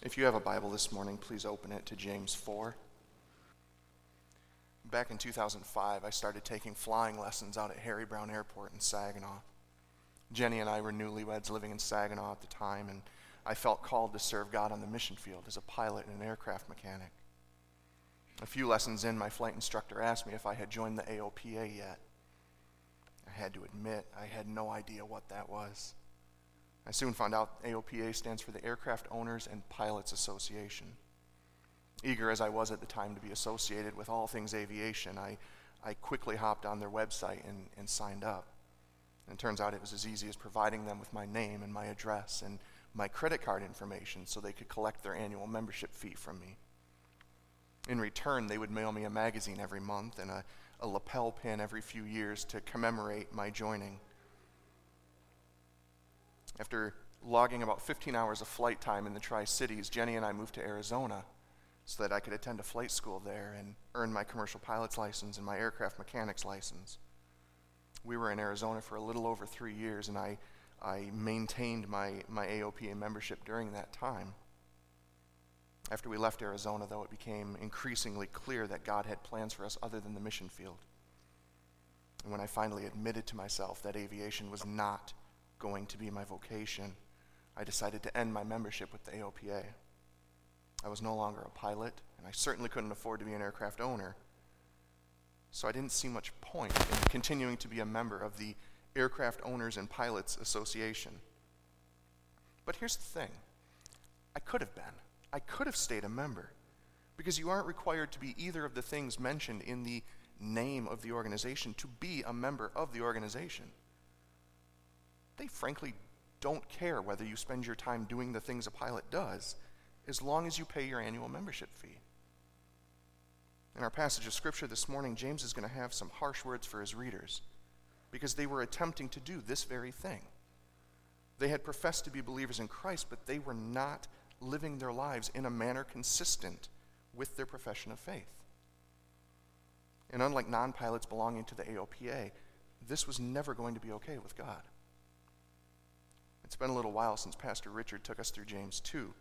If you have a Bible this morning, please open it to James 4. Back in 2005, I started taking flying lessons out at Harry Browne Airport in Saginaw. Jenny and I were newlyweds living in Saginaw at the time, and I felt called to serve God on the mission field as a pilot and an aircraft mechanic. A few lessons in, my flight instructor asked me if I had joined the AOPA yet. I had to admit I had no idea what that was. I soon found out AOPA stands for the Aircraft Owners and Pilots Association. Eager as I was at the time to be associated with all things aviation, I, I quickly hopped on their website and, and signed up. And it turns out it was as easy as providing them with my name and my address and my credit card information so they could collect their annual membership fee from me. In return, they would mail me a magazine every month and a, a lapel pin every few years to commemorate my joining. After logging about 15 hours of flight time in the Tri Cities, Jenny and I moved to Arizona so that I could attend a flight school there and earn my commercial pilot's license and my aircraft mechanic's license. We were in Arizona for a little over three years, and I, I maintained my, my AOPA membership during that time. After we left Arizona, though, it became increasingly clear that God had plans for us other than the mission field. And when I finally admitted to myself that aviation was not going to be my vocation, I decided to end my membership with the AOPA. I was no longer a pilot, and I certainly couldn't afford to be an aircraft owner. So I didn't see much point in continuing to be a member of the Aircraft Owners and Pilots Association. But here's the thing I could have been. I could have stayed a member because you aren't required to be either of the things mentioned in the name of the organization to be a member of the organization they frankly don't care whether you spend your time doing the things a pilot does, as long as you pay your annual membership fee. In our passage of Scripture this morning, James is going to have some harsh words for his readers because they were attempting to do this very thing. They had professed to be believers in Christ, but they were not living their lives in a manner consistent with their profession of faith. And unlike non pilots belonging to the AOPA, this was never going to be okay with God. It's been a little while since Pastor Richard took us through James 2,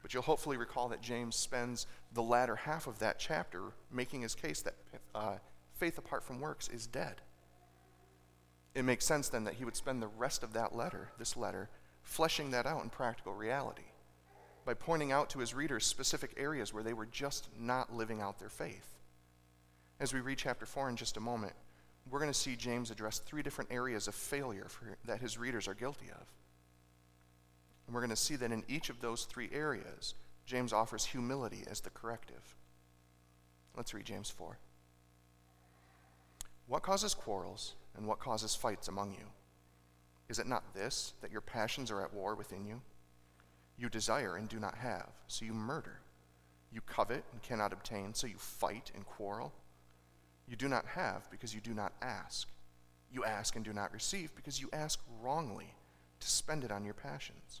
but you'll hopefully recall that James spends the latter half of that chapter making his case that uh, faith apart from works is dead. It makes sense then that he would spend the rest of that letter, this letter, fleshing that out in practical reality by pointing out to his readers specific areas where they were just not living out their faith. As we read chapter 4 in just a moment, we're going to see James address three different areas of failure for, that his readers are guilty of. And we're going to see that in each of those three areas, James offers humility as the corrective. Let's read James 4. What causes quarrels and what causes fights among you? Is it not this, that your passions are at war within you? You desire and do not have, so you murder. You covet and cannot obtain, so you fight and quarrel. You do not have because you do not ask. You ask and do not receive because you ask wrongly to spend it on your passions.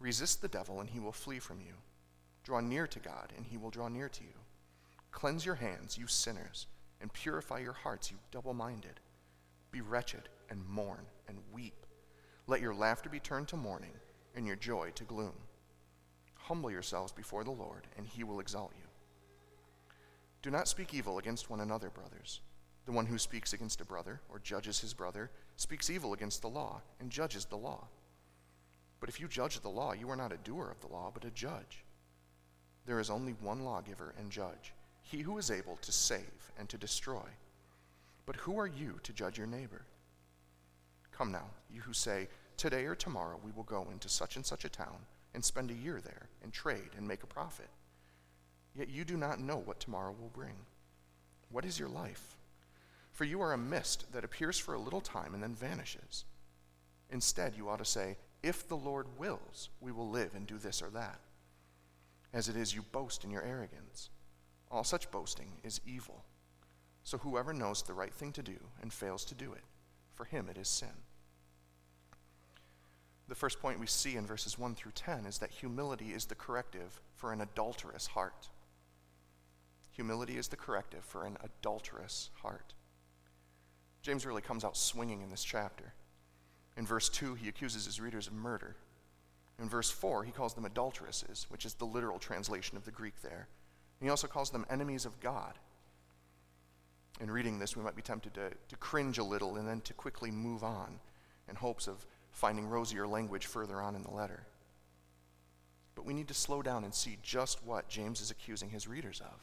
Resist the devil, and he will flee from you. Draw near to God, and he will draw near to you. Cleanse your hands, you sinners, and purify your hearts, you double minded. Be wretched, and mourn, and weep. Let your laughter be turned to mourning, and your joy to gloom. Humble yourselves before the Lord, and he will exalt you. Do not speak evil against one another, brothers. The one who speaks against a brother, or judges his brother, speaks evil against the law, and judges the law. But if you judge the law, you are not a doer of the law, but a judge. There is only one lawgiver and judge, he who is able to save and to destroy. But who are you to judge your neighbor? Come now, you who say, Today or tomorrow we will go into such and such a town and spend a year there and trade and make a profit. Yet you do not know what tomorrow will bring. What is your life? For you are a mist that appears for a little time and then vanishes. Instead, you ought to say, if the Lord wills, we will live and do this or that. As it is, you boast in your arrogance. All such boasting is evil. So whoever knows the right thing to do and fails to do it, for him it is sin. The first point we see in verses 1 through 10 is that humility is the corrective for an adulterous heart. Humility is the corrective for an adulterous heart. James really comes out swinging in this chapter. In verse 2, he accuses his readers of murder. In verse 4, he calls them adulteresses, which is the literal translation of the Greek there. And he also calls them enemies of God. In reading this, we might be tempted to, to cringe a little and then to quickly move on in hopes of finding rosier language further on in the letter. But we need to slow down and see just what James is accusing his readers of.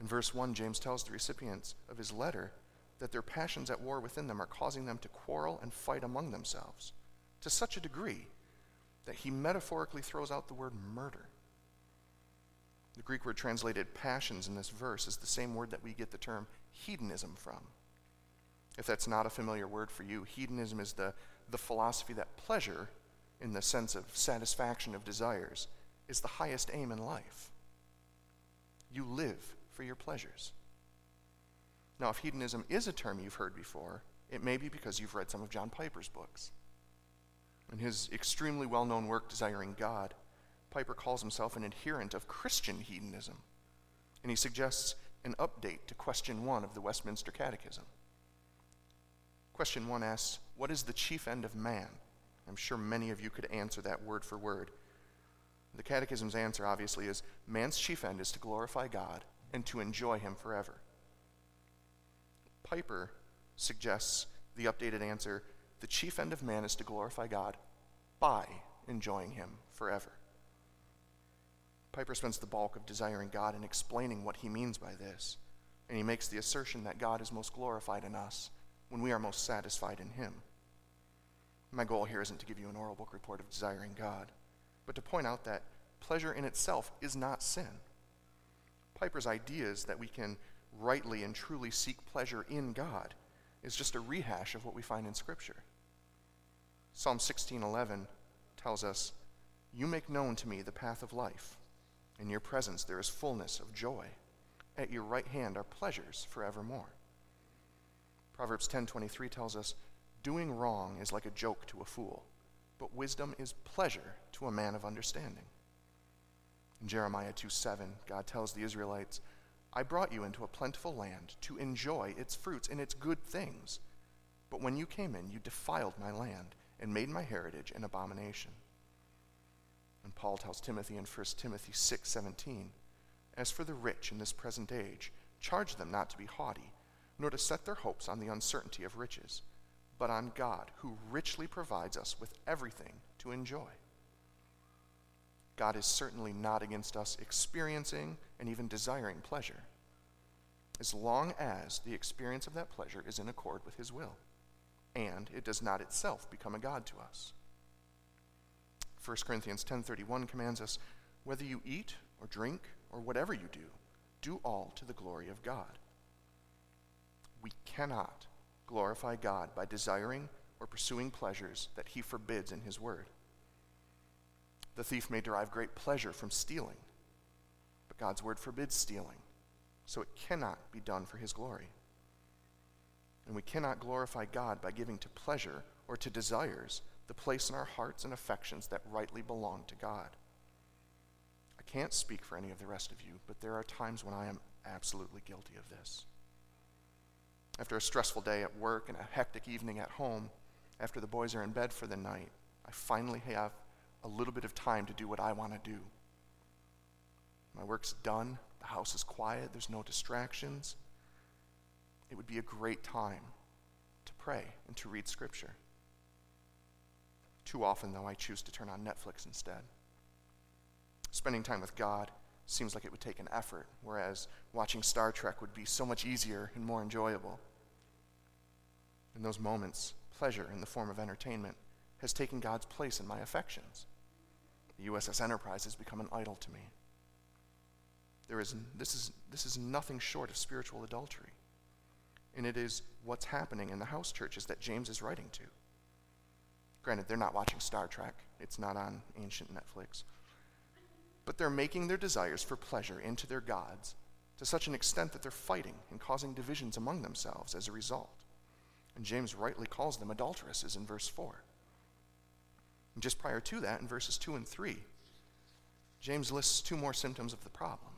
In verse 1, James tells the recipients of his letter that their passions at war within them are causing them to quarrel and fight among themselves to such a degree that he metaphorically throws out the word murder. The Greek word translated passions in this verse is the same word that we get the term hedonism from. If that's not a familiar word for you, hedonism is the, the philosophy that pleasure, in the sense of satisfaction of desires, is the highest aim in life. You live for your pleasures. Now, if hedonism is a term you've heard before, it may be because you've read some of John Piper's books. In his extremely well known work, Desiring God, Piper calls himself an adherent of Christian hedonism, and he suggests an update to question one of the Westminster Catechism. Question one asks, What is the chief end of man? I'm sure many of you could answer that word for word. The Catechism's answer, obviously, is man's chief end is to glorify God and to enjoy Him forever. Piper suggests the updated answer the chief end of man is to glorify God by enjoying Him forever. Piper spends the bulk of desiring God in explaining what he means by this, and he makes the assertion that God is most glorified in us when we are most satisfied in Him. My goal here isn't to give you an oral book report of desiring God, but to point out that pleasure in itself is not sin. Piper's idea is that we can rightly and truly seek pleasure in God is just a rehash of what we find in Scripture. Psalm 16:11 tells us, "You make known to me the path of life. In your presence there is fullness of joy. At your right hand are pleasures forevermore." Proverbs 10:23 tells us, "Doing wrong is like a joke to a fool, but wisdom is pleasure to a man of understanding." In Jeremiah 2:7, God tells the Israelites, I brought you into a plentiful land to enjoy its fruits and its good things. But when you came in, you defiled my land and made my heritage an abomination. And Paul tells Timothy in 1 Timothy 6:17, As for the rich in this present age, charge them not to be haughty, nor to set their hopes on the uncertainty of riches, but on God, who richly provides us with everything to enjoy. God is certainly not against us experiencing and even desiring pleasure, as long as the experience of that pleasure is in accord with His will, and it does not itself become a God to us. 1 Corinthians 10:31 commands us, whether you eat or drink or whatever you do, do all to the glory of God. We cannot glorify God by desiring or pursuing pleasures that he forbids in his word. The thief may derive great pleasure from stealing, but God's word forbids stealing, so it cannot be done for his glory. And we cannot glorify God by giving to pleasure or to desires the place in our hearts and affections that rightly belong to God. I can't speak for any of the rest of you, but there are times when I am absolutely guilty of this. After a stressful day at work and a hectic evening at home, after the boys are in bed for the night, I finally have a little bit of time to do what I want to do. My work's done, the house is quiet, there's no distractions. It would be a great time to pray and to read Scripture. Too often, though, I choose to turn on Netflix instead. Spending time with God seems like it would take an effort, whereas watching Star Trek would be so much easier and more enjoyable. In those moments, pleasure in the form of entertainment has taken God's place in my affections. The USS Enterprise has become an idol to me. There is, this, is, this is nothing short of spiritual adultery. And it is what's happening in the house churches that James is writing to. Granted, they're not watching Star Trek, it's not on ancient Netflix. but they're making their desires for pleasure into their gods to such an extent that they're fighting and causing divisions among themselves as a result. And James rightly calls them adulteresses in verse 4. And just prior to that, in verses 2 and 3, James lists two more symptoms of the problem.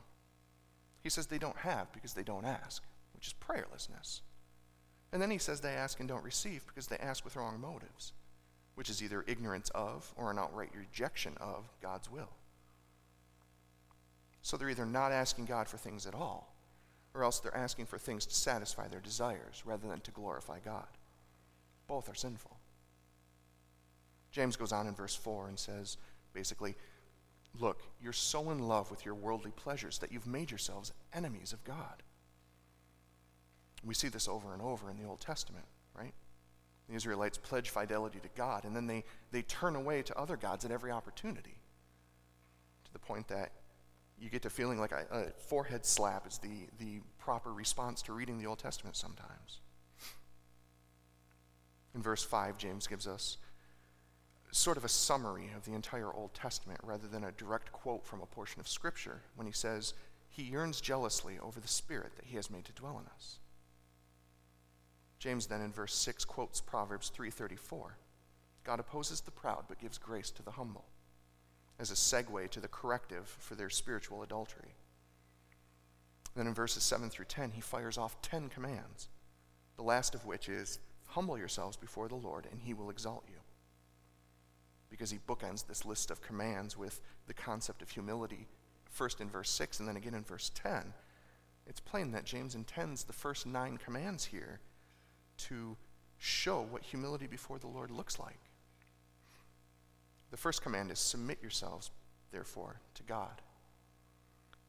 He says they don't have because they don't ask, which is prayerlessness. And then he says they ask and don't receive because they ask with wrong motives, which is either ignorance of or an outright rejection of God's will. So they're either not asking God for things at all, or else they're asking for things to satisfy their desires rather than to glorify God. Both are sinful. James goes on in verse 4 and says, basically, Look, you're so in love with your worldly pleasures that you've made yourselves enemies of God. We see this over and over in the Old Testament, right? The Israelites pledge fidelity to God, and then they, they turn away to other gods at every opportunity, to the point that you get to feeling like a, a forehead slap is the, the proper response to reading the Old Testament sometimes. In verse 5, James gives us sort of a summary of the entire Old Testament rather than a direct quote from a portion of Scripture when he says, He yearns jealously over the Spirit that He has made to dwell in us. James then in verse 6 quotes Proverbs 3:34. God opposes the proud but gives grace to the humble as a segue to the corrective for their spiritual adultery. Then in verses 7 through 10, he fires off 10 commands, the last of which is Humble yourselves before the Lord, and he will exalt you. Because he bookends this list of commands with the concept of humility, first in verse 6 and then again in verse 10. It's plain that James intends the first nine commands here to show what humility before the Lord looks like. The first command is submit yourselves, therefore, to God.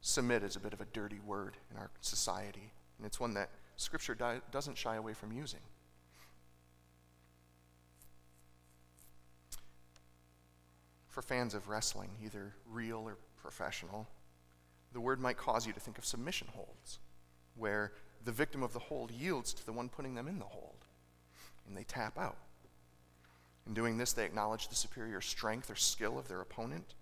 Submit is a bit of a dirty word in our society, and it's one that Scripture di- doesn't shy away from using. For fans of wrestling, either real or professional, the word might cause you to think of submission holds, where the victim of the hold yields to the one putting them in the hold, and they tap out. In doing this, they acknowledge the superior strength or skill of their opponent.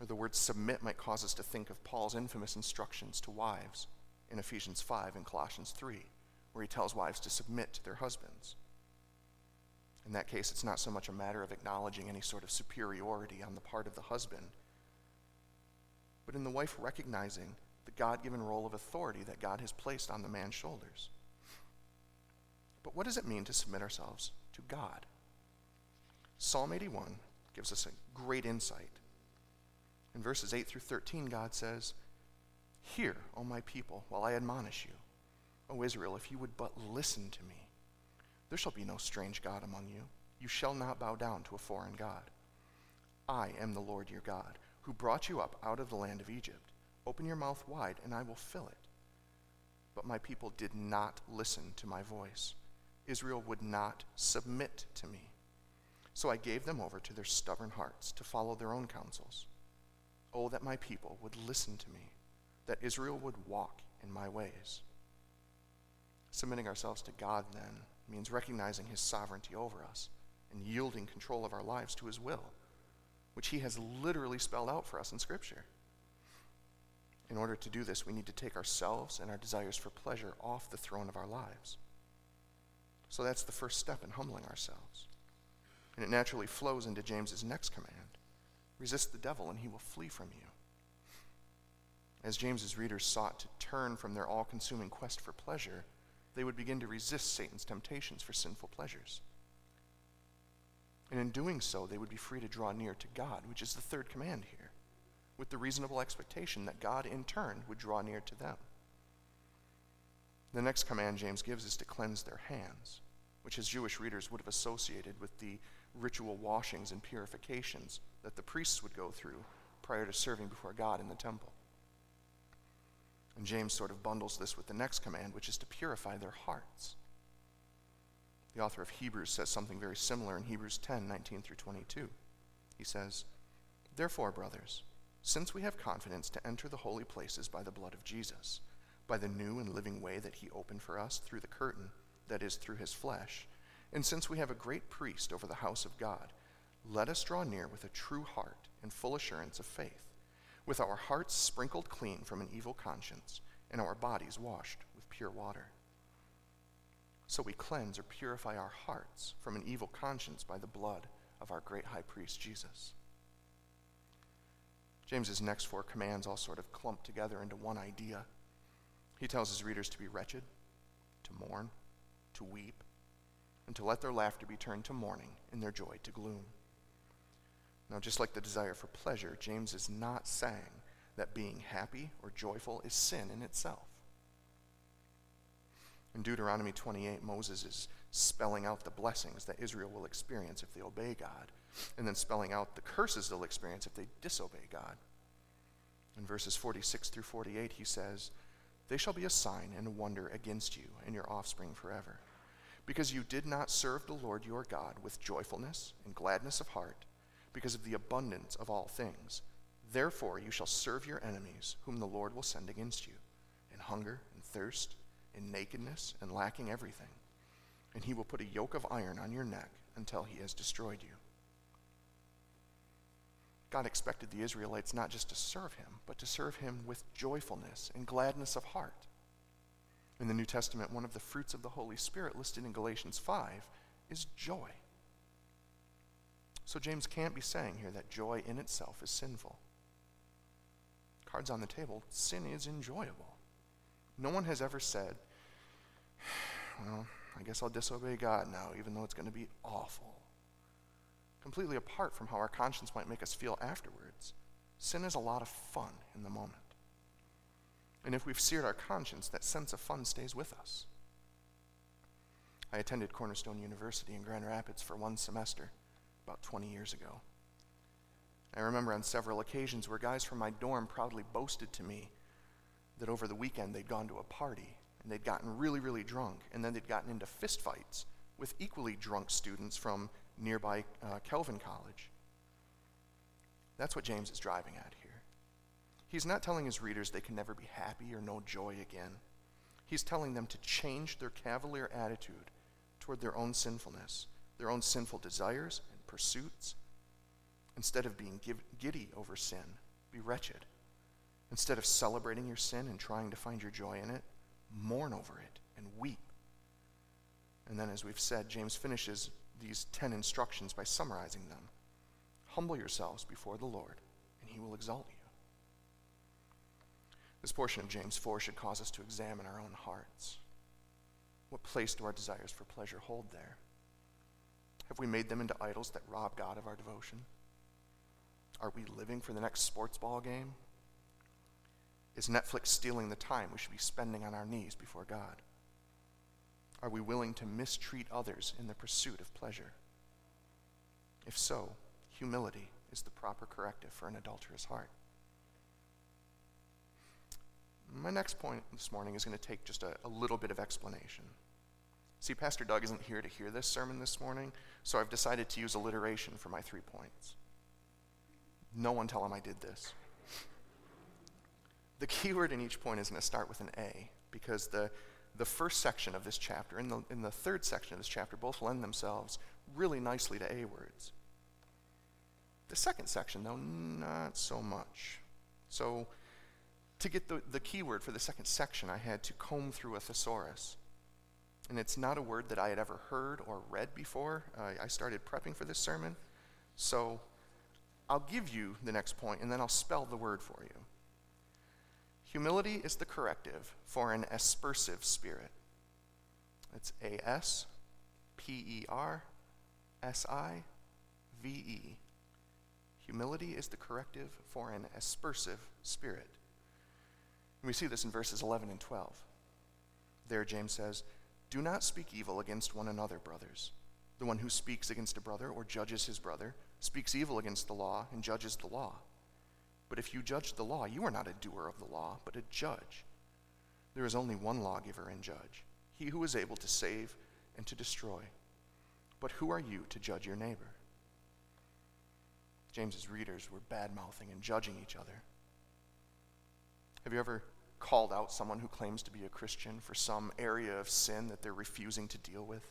Or the word submit might cause us to think of Paul's infamous instructions to wives in Ephesians 5 and Colossians 3, where he tells wives to submit to their husbands. In that case, it's not so much a matter of acknowledging any sort of superiority on the part of the husband, but in the wife recognizing the God given role of authority that God has placed on the man's shoulders. But what does it mean to submit ourselves to God. Psalm 81 gives us a great insight. In verses 8 through 13, God says, Hear, O my people, while I admonish you. O Israel, if you would but listen to me. There shall be no strange God among you. You shall not bow down to a foreign God. I am the Lord your God, who brought you up out of the land of Egypt. Open your mouth wide, and I will fill it. But my people did not listen to my voice. Israel would not submit to me. So I gave them over to their stubborn hearts to follow their own counsels. Oh, that my people would listen to me, that Israel would walk in my ways. Submitting ourselves to God, then, means recognizing his sovereignty over us and yielding control of our lives to his will, which he has literally spelled out for us in Scripture. In order to do this, we need to take ourselves and our desires for pleasure off the throne of our lives. So that's the first step in humbling ourselves. And it naturally flows into James's next command resist the devil, and he will flee from you. As James's readers sought to turn from their all consuming quest for pleasure, they would begin to resist Satan's temptations for sinful pleasures. And in doing so, they would be free to draw near to God, which is the third command here, with the reasonable expectation that God in turn would draw near to them. The next command James gives is to cleanse their hands, which his Jewish readers would have associated with the ritual washings and purifications that the priests would go through prior to serving before God in the temple. And James sort of bundles this with the next command, which is to purify their hearts. The author of Hebrews says something very similar in Hebrews 10 19 through 22. He says, Therefore, brothers, since we have confidence to enter the holy places by the blood of Jesus, by the new and living way that he opened for us through the curtain, that is, through his flesh. And since we have a great priest over the house of God, let us draw near with a true heart and full assurance of faith, with our hearts sprinkled clean from an evil conscience and our bodies washed with pure water. So we cleanse or purify our hearts from an evil conscience by the blood of our great high priest Jesus. James's next four commands all sort of clump together into one idea. He tells his readers to be wretched, to mourn, to weep, and to let their laughter be turned to mourning and their joy to gloom. Now, just like the desire for pleasure, James is not saying that being happy or joyful is sin in itself. In Deuteronomy 28, Moses is spelling out the blessings that Israel will experience if they obey God, and then spelling out the curses they'll experience if they disobey God. In verses 46 through 48, he says, They shall be a sign and a wonder against you and your offspring forever, because you did not serve the Lord your God with joyfulness and gladness of heart because of the abundance of all things. Therefore, you shall serve your enemies, whom the Lord will send against you, in hunger and thirst, in nakedness and lacking everything. And he will put a yoke of iron on your neck until he has destroyed you. God expected the Israelites not just to serve him, but to serve him with joyfulness and gladness of heart. In the New Testament, one of the fruits of the Holy Spirit listed in Galatians 5 is joy. So James can't be saying here that joy in itself is sinful. Cards on the table, sin is enjoyable. No one has ever said, well, I guess I'll disobey God now, even though it's going to be awful. Completely apart from how our conscience might make us feel afterwards, sin is a lot of fun in the moment. And if we've seared our conscience, that sense of fun stays with us. I attended Cornerstone University in Grand Rapids for one semester about 20 years ago. I remember on several occasions where guys from my dorm proudly boasted to me that over the weekend they'd gone to a party and they'd gotten really, really drunk, and then they'd gotten into fistfights with equally drunk students from nearby uh, Calvin College. That's what James is driving at here. He's not telling his readers they can never be happy or know joy again. He's telling them to change their cavalier attitude toward their own sinfulness, their own sinful desires pursuits. Instead of being giddy over sin, be wretched. Instead of celebrating your sin and trying to find your joy in it, mourn over it and weep. And then, as we've said, James finishes these 10 instructions by summarizing them. Humble yourselves before the Lord, and he will exalt you. This portion of James 4 should cause us to examine our own hearts. What place do our desires for pleasure hold there? Have we made them into idols that rob God of our devotion? Are we living for the next sports ball game? Is Netflix stealing the time we should be spending on our knees before God? Are we willing to mistreat others in the pursuit of pleasure? If so, humility is the proper corrective for an adulterous heart. My next point this morning is going to take just a, a little bit of explanation. See, Pastor Doug isn't here to hear this sermon this morning, so I've decided to use alliteration for my three points. No one tell him I did this. The key word in each point is going to start with an A, because the, the first section of this chapter and the, and the third section of this chapter both lend themselves really nicely to A words. The second section, though, not so much. So, to get the, the key word for the second section, I had to comb through a thesaurus. And it's not a word that I had ever heard or read before. Uh, I started prepping for this sermon. So I'll give you the next point and then I'll spell the word for you. Humility is the corrective for an aspersive spirit. It's A S P E R S I V E. Humility is the corrective for an aspersive spirit. And we see this in verses 11 and 12. There, James says, do not speak evil against one another, brothers. The one who speaks against a brother or judges his brother speaks evil against the law and judges the law. But if you judge the law, you are not a doer of the law, but a judge. There is only one lawgiver and judge, he who is able to save and to destroy. But who are you to judge your neighbor? James's readers were bad mouthing and judging each other. Have you ever called out someone who claims to be a Christian for some area of sin that they're refusing to deal with.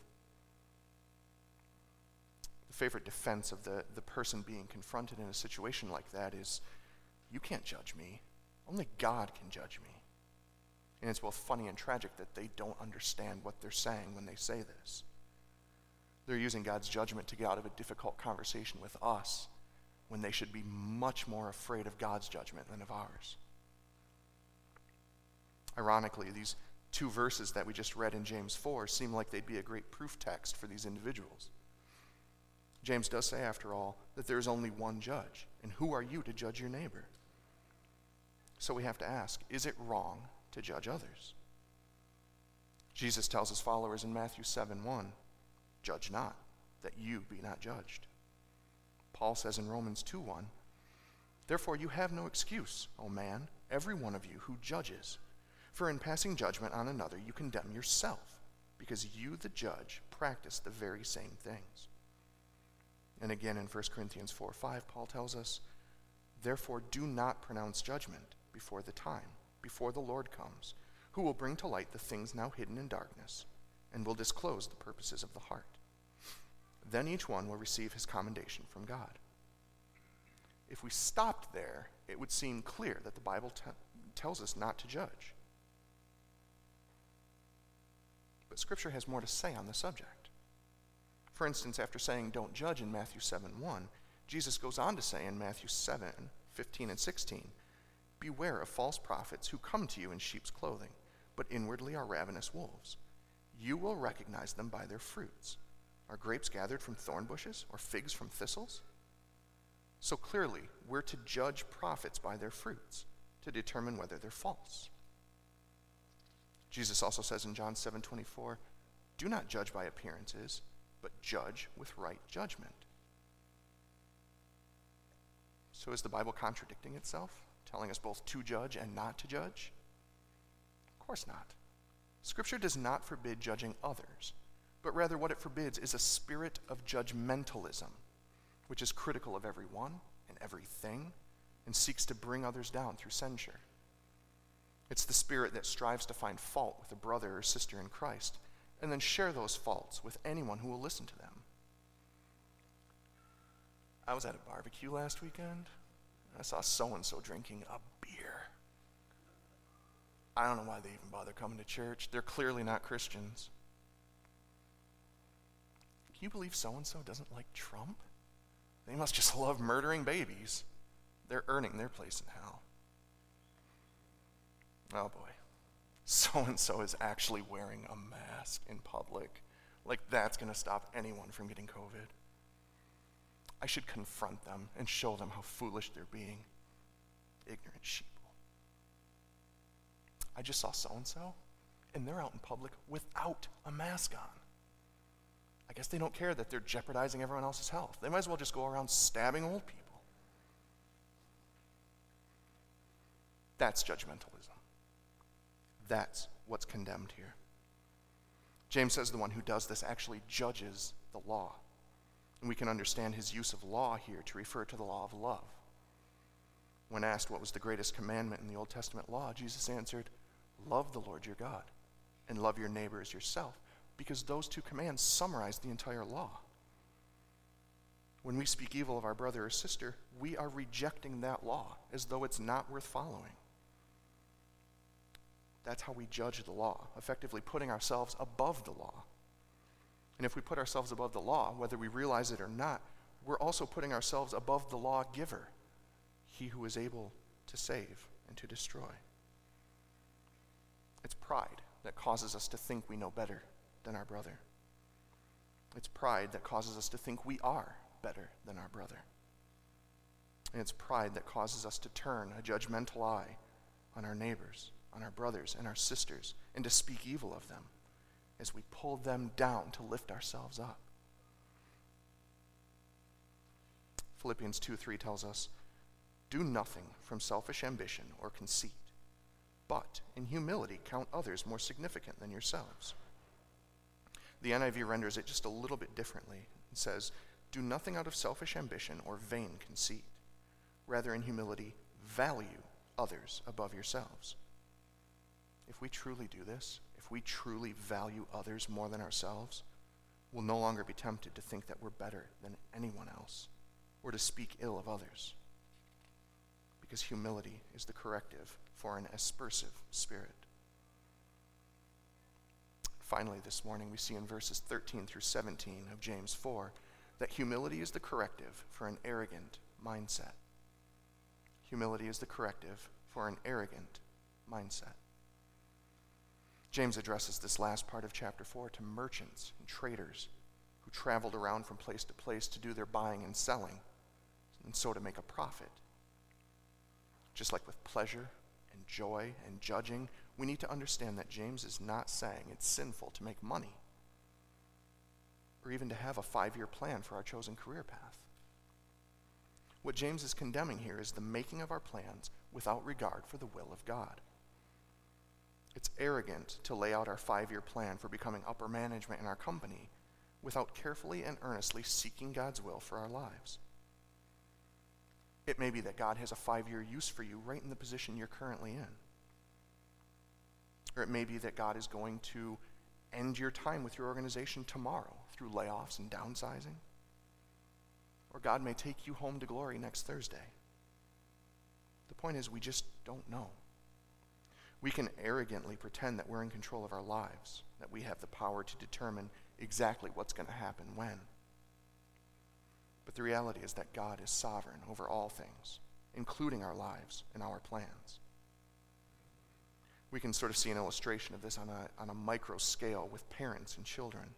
The favorite defense of the, the person being confronted in a situation like that is you can't judge me. Only God can judge me. And it's both funny and tragic that they don't understand what they're saying when they say this. They're using God's judgment to get out of a difficult conversation with us when they should be much more afraid of God's judgment than of ours. Ironically, these two verses that we just read in James 4 seem like they'd be a great proof text for these individuals. James does say, after all, that there is only one judge. And who are you to judge your neighbor? So we have to ask is it wrong to judge others? Jesus tells his followers in Matthew 7 1, Judge not, that you be not judged. Paul says in Romans 2 1, Therefore you have no excuse, O man, every one of you who judges. For in passing judgment on another, you condemn yourself, because you, the judge, practice the very same things. And again in 1 Corinthians 4 5, Paul tells us, Therefore do not pronounce judgment before the time, before the Lord comes, who will bring to light the things now hidden in darkness, and will disclose the purposes of the heart. Then each one will receive his commendation from God. If we stopped there, it would seem clear that the Bible t- tells us not to judge. But Scripture has more to say on the subject. For instance, after saying don't judge in Matthew 7 1, Jesus goes on to say in Matthew 7 15 and 16, Beware of false prophets who come to you in sheep's clothing, but inwardly are ravenous wolves. You will recognize them by their fruits. Are grapes gathered from thorn bushes or figs from thistles? So clearly, we're to judge prophets by their fruits to determine whether they're false. Jesus also says in John 7:24, "Do not judge by appearances, but judge with right judgment." So is the Bible contradicting itself, telling us both to judge and not to judge? Of course not. Scripture does not forbid judging others, but rather what it forbids is a spirit of judgmentalism, which is critical of everyone and everything and seeks to bring others down through censure. It's the spirit that strives to find fault with a brother or sister in Christ and then share those faults with anyone who will listen to them. I was at a barbecue last weekend. I saw so and so drinking a beer. I don't know why they even bother coming to church. They're clearly not Christians. Can you believe so and so doesn't like Trump? They must just love murdering babies. They're earning their place in hell. Oh boy. So and so is actually wearing a mask in public. Like that's going to stop anyone from getting COVID. I should confront them and show them how foolish they're being. Ignorant sheeple. I just saw so and so, and they're out in public without a mask on. I guess they don't care that they're jeopardizing everyone else's health. They might as well just go around stabbing old people. That's judgmentalism. That's what's condemned here. James says the one who does this actually judges the law. And we can understand his use of law here to refer to the law of love. When asked what was the greatest commandment in the Old Testament law, Jesus answered, Love the Lord your God and love your neighbor as yourself, because those two commands summarize the entire law. When we speak evil of our brother or sister, we are rejecting that law as though it's not worth following. That's how we judge the law, effectively putting ourselves above the law. And if we put ourselves above the law, whether we realize it or not, we're also putting ourselves above the law giver, he who is able to save and to destroy. It's pride that causes us to think we know better than our brother. It's pride that causes us to think we are better than our brother. And it's pride that causes us to turn a judgmental eye on our neighbors on our brothers and our sisters and to speak evil of them as we pull them down to lift ourselves up. Philippians 2 3 tells us, Do nothing from selfish ambition or conceit, but in humility count others more significant than yourselves. The NIV renders it just a little bit differently. It says, Do nothing out of selfish ambition or vain conceit. Rather, in humility, value others above yourselves if we truly do this, if we truly value others more than ourselves, we'll no longer be tempted to think that we're better than anyone else or to speak ill of others. Because humility is the corrective for an aspersive spirit. Finally, this morning, we see in verses 13 through 17 of James 4 that humility is the corrective for an arrogant mindset. Humility is the corrective for an arrogant mindset. James addresses this last part of chapter 4 to merchants and traders who traveled around from place to place to do their buying and selling, and so to make a profit. Just like with pleasure and joy and judging, we need to understand that James is not saying it's sinful to make money or even to have a five year plan for our chosen career path. What James is condemning here is the making of our plans without regard for the will of God. It's arrogant to lay out our five year plan for becoming upper management in our company without carefully and earnestly seeking God's will for our lives. It may be that God has a five year use for you right in the position you're currently in. Or it may be that God is going to end your time with your organization tomorrow through layoffs and downsizing. Or God may take you home to glory next Thursday. The point is, we just don't know. We can arrogantly pretend that we're in control of our lives, that we have the power to determine exactly what's going to happen when. But the reality is that God is sovereign over all things, including our lives and our plans. We can sort of see an illustration of this on a, on a micro scale with parents and children.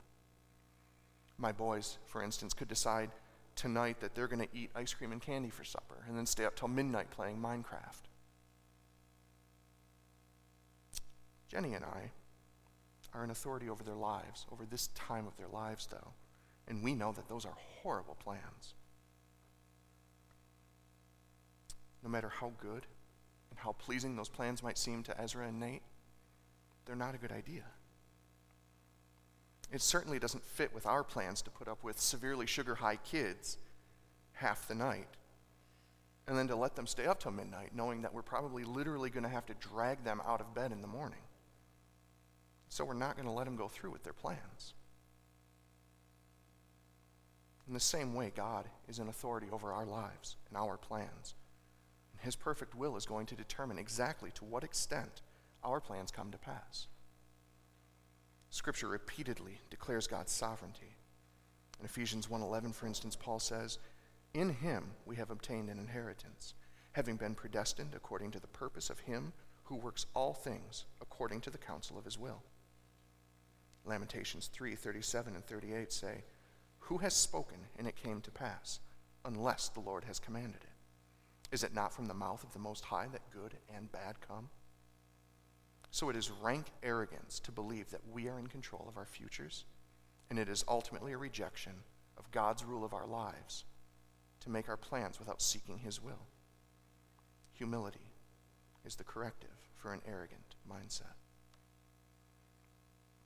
My boys, for instance, could decide tonight that they're going to eat ice cream and candy for supper and then stay up till midnight playing Minecraft. Jenny and I are in authority over their lives, over this time of their lives, though, and we know that those are horrible plans. No matter how good and how pleasing those plans might seem to Ezra and Nate, they're not a good idea. It certainly doesn't fit with our plans to put up with severely sugar high kids half the night and then to let them stay up till midnight, knowing that we're probably literally going to have to drag them out of bed in the morning. So we're not going to let them go through with their plans. In the same way, God is an authority over our lives and our plans. And His perfect will is going to determine exactly to what extent our plans come to pass. Scripture repeatedly declares God's sovereignty. In Ephesians 1:11, for instance, Paul says, "In him we have obtained an inheritance, having been predestined according to the purpose of him who works all things according to the counsel of his will." Lamentations 3:37 and 38 say, "Who has spoken and it came to pass, unless the Lord has commanded it? Is it not from the mouth of the most high that good and bad come?" So it is rank arrogance to believe that we are in control of our futures, and it is ultimately a rejection of God's rule of our lives to make our plans without seeking his will. Humility is the corrective for an arrogant mindset.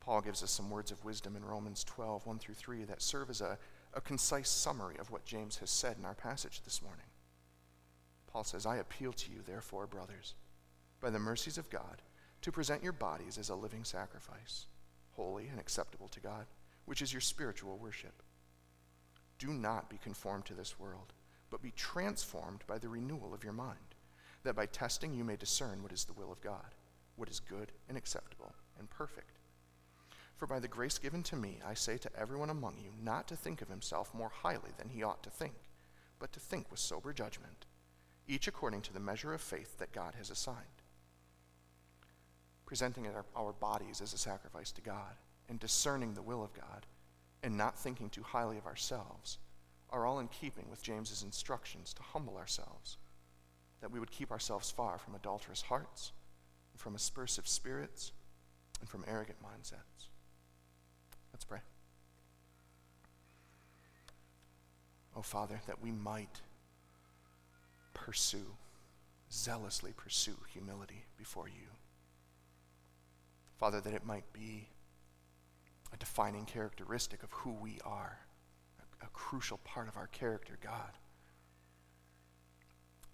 Paul gives us some words of wisdom in Romans 12, 1 through 3, that serve as a, a concise summary of what James has said in our passage this morning. Paul says, I appeal to you, therefore, brothers, by the mercies of God, to present your bodies as a living sacrifice, holy and acceptable to God, which is your spiritual worship. Do not be conformed to this world, but be transformed by the renewal of your mind, that by testing you may discern what is the will of God, what is good and acceptable and perfect. For by the grace given to me, I say to everyone among you not to think of himself more highly than he ought to think, but to think with sober judgment, each according to the measure of faith that God has assigned. Presenting our, our bodies as a sacrifice to God and discerning the will of God and not thinking too highly of ourselves are all in keeping with James's instructions to humble ourselves, that we would keep ourselves far from adulterous hearts, and from aspersive spirits, and from arrogant mindsets. Let's pray. Oh, Father, that we might pursue, zealously pursue humility before you. Father, that it might be a defining characteristic of who we are, a, a crucial part of our character, God.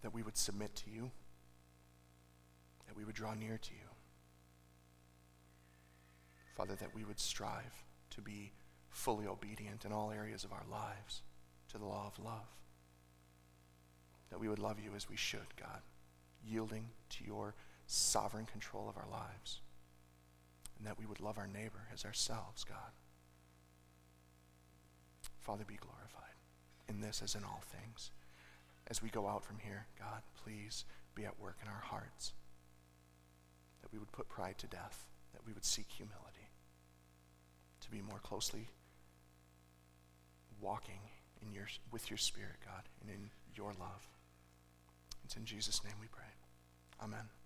That we would submit to you, that we would draw near to you. Father, that we would strive to be fully obedient in all areas of our lives to the law of love. That we would love you as we should, God, yielding to your sovereign control of our lives. And that we would love our neighbor as ourselves, God. Father, be glorified in this as in all things. As we go out from here, God, please be at work in our hearts. That we would put pride to death, that we would seek humility, to be more closely walking in your, with your Spirit, God, and in your love. It's in Jesus' name we pray. Amen.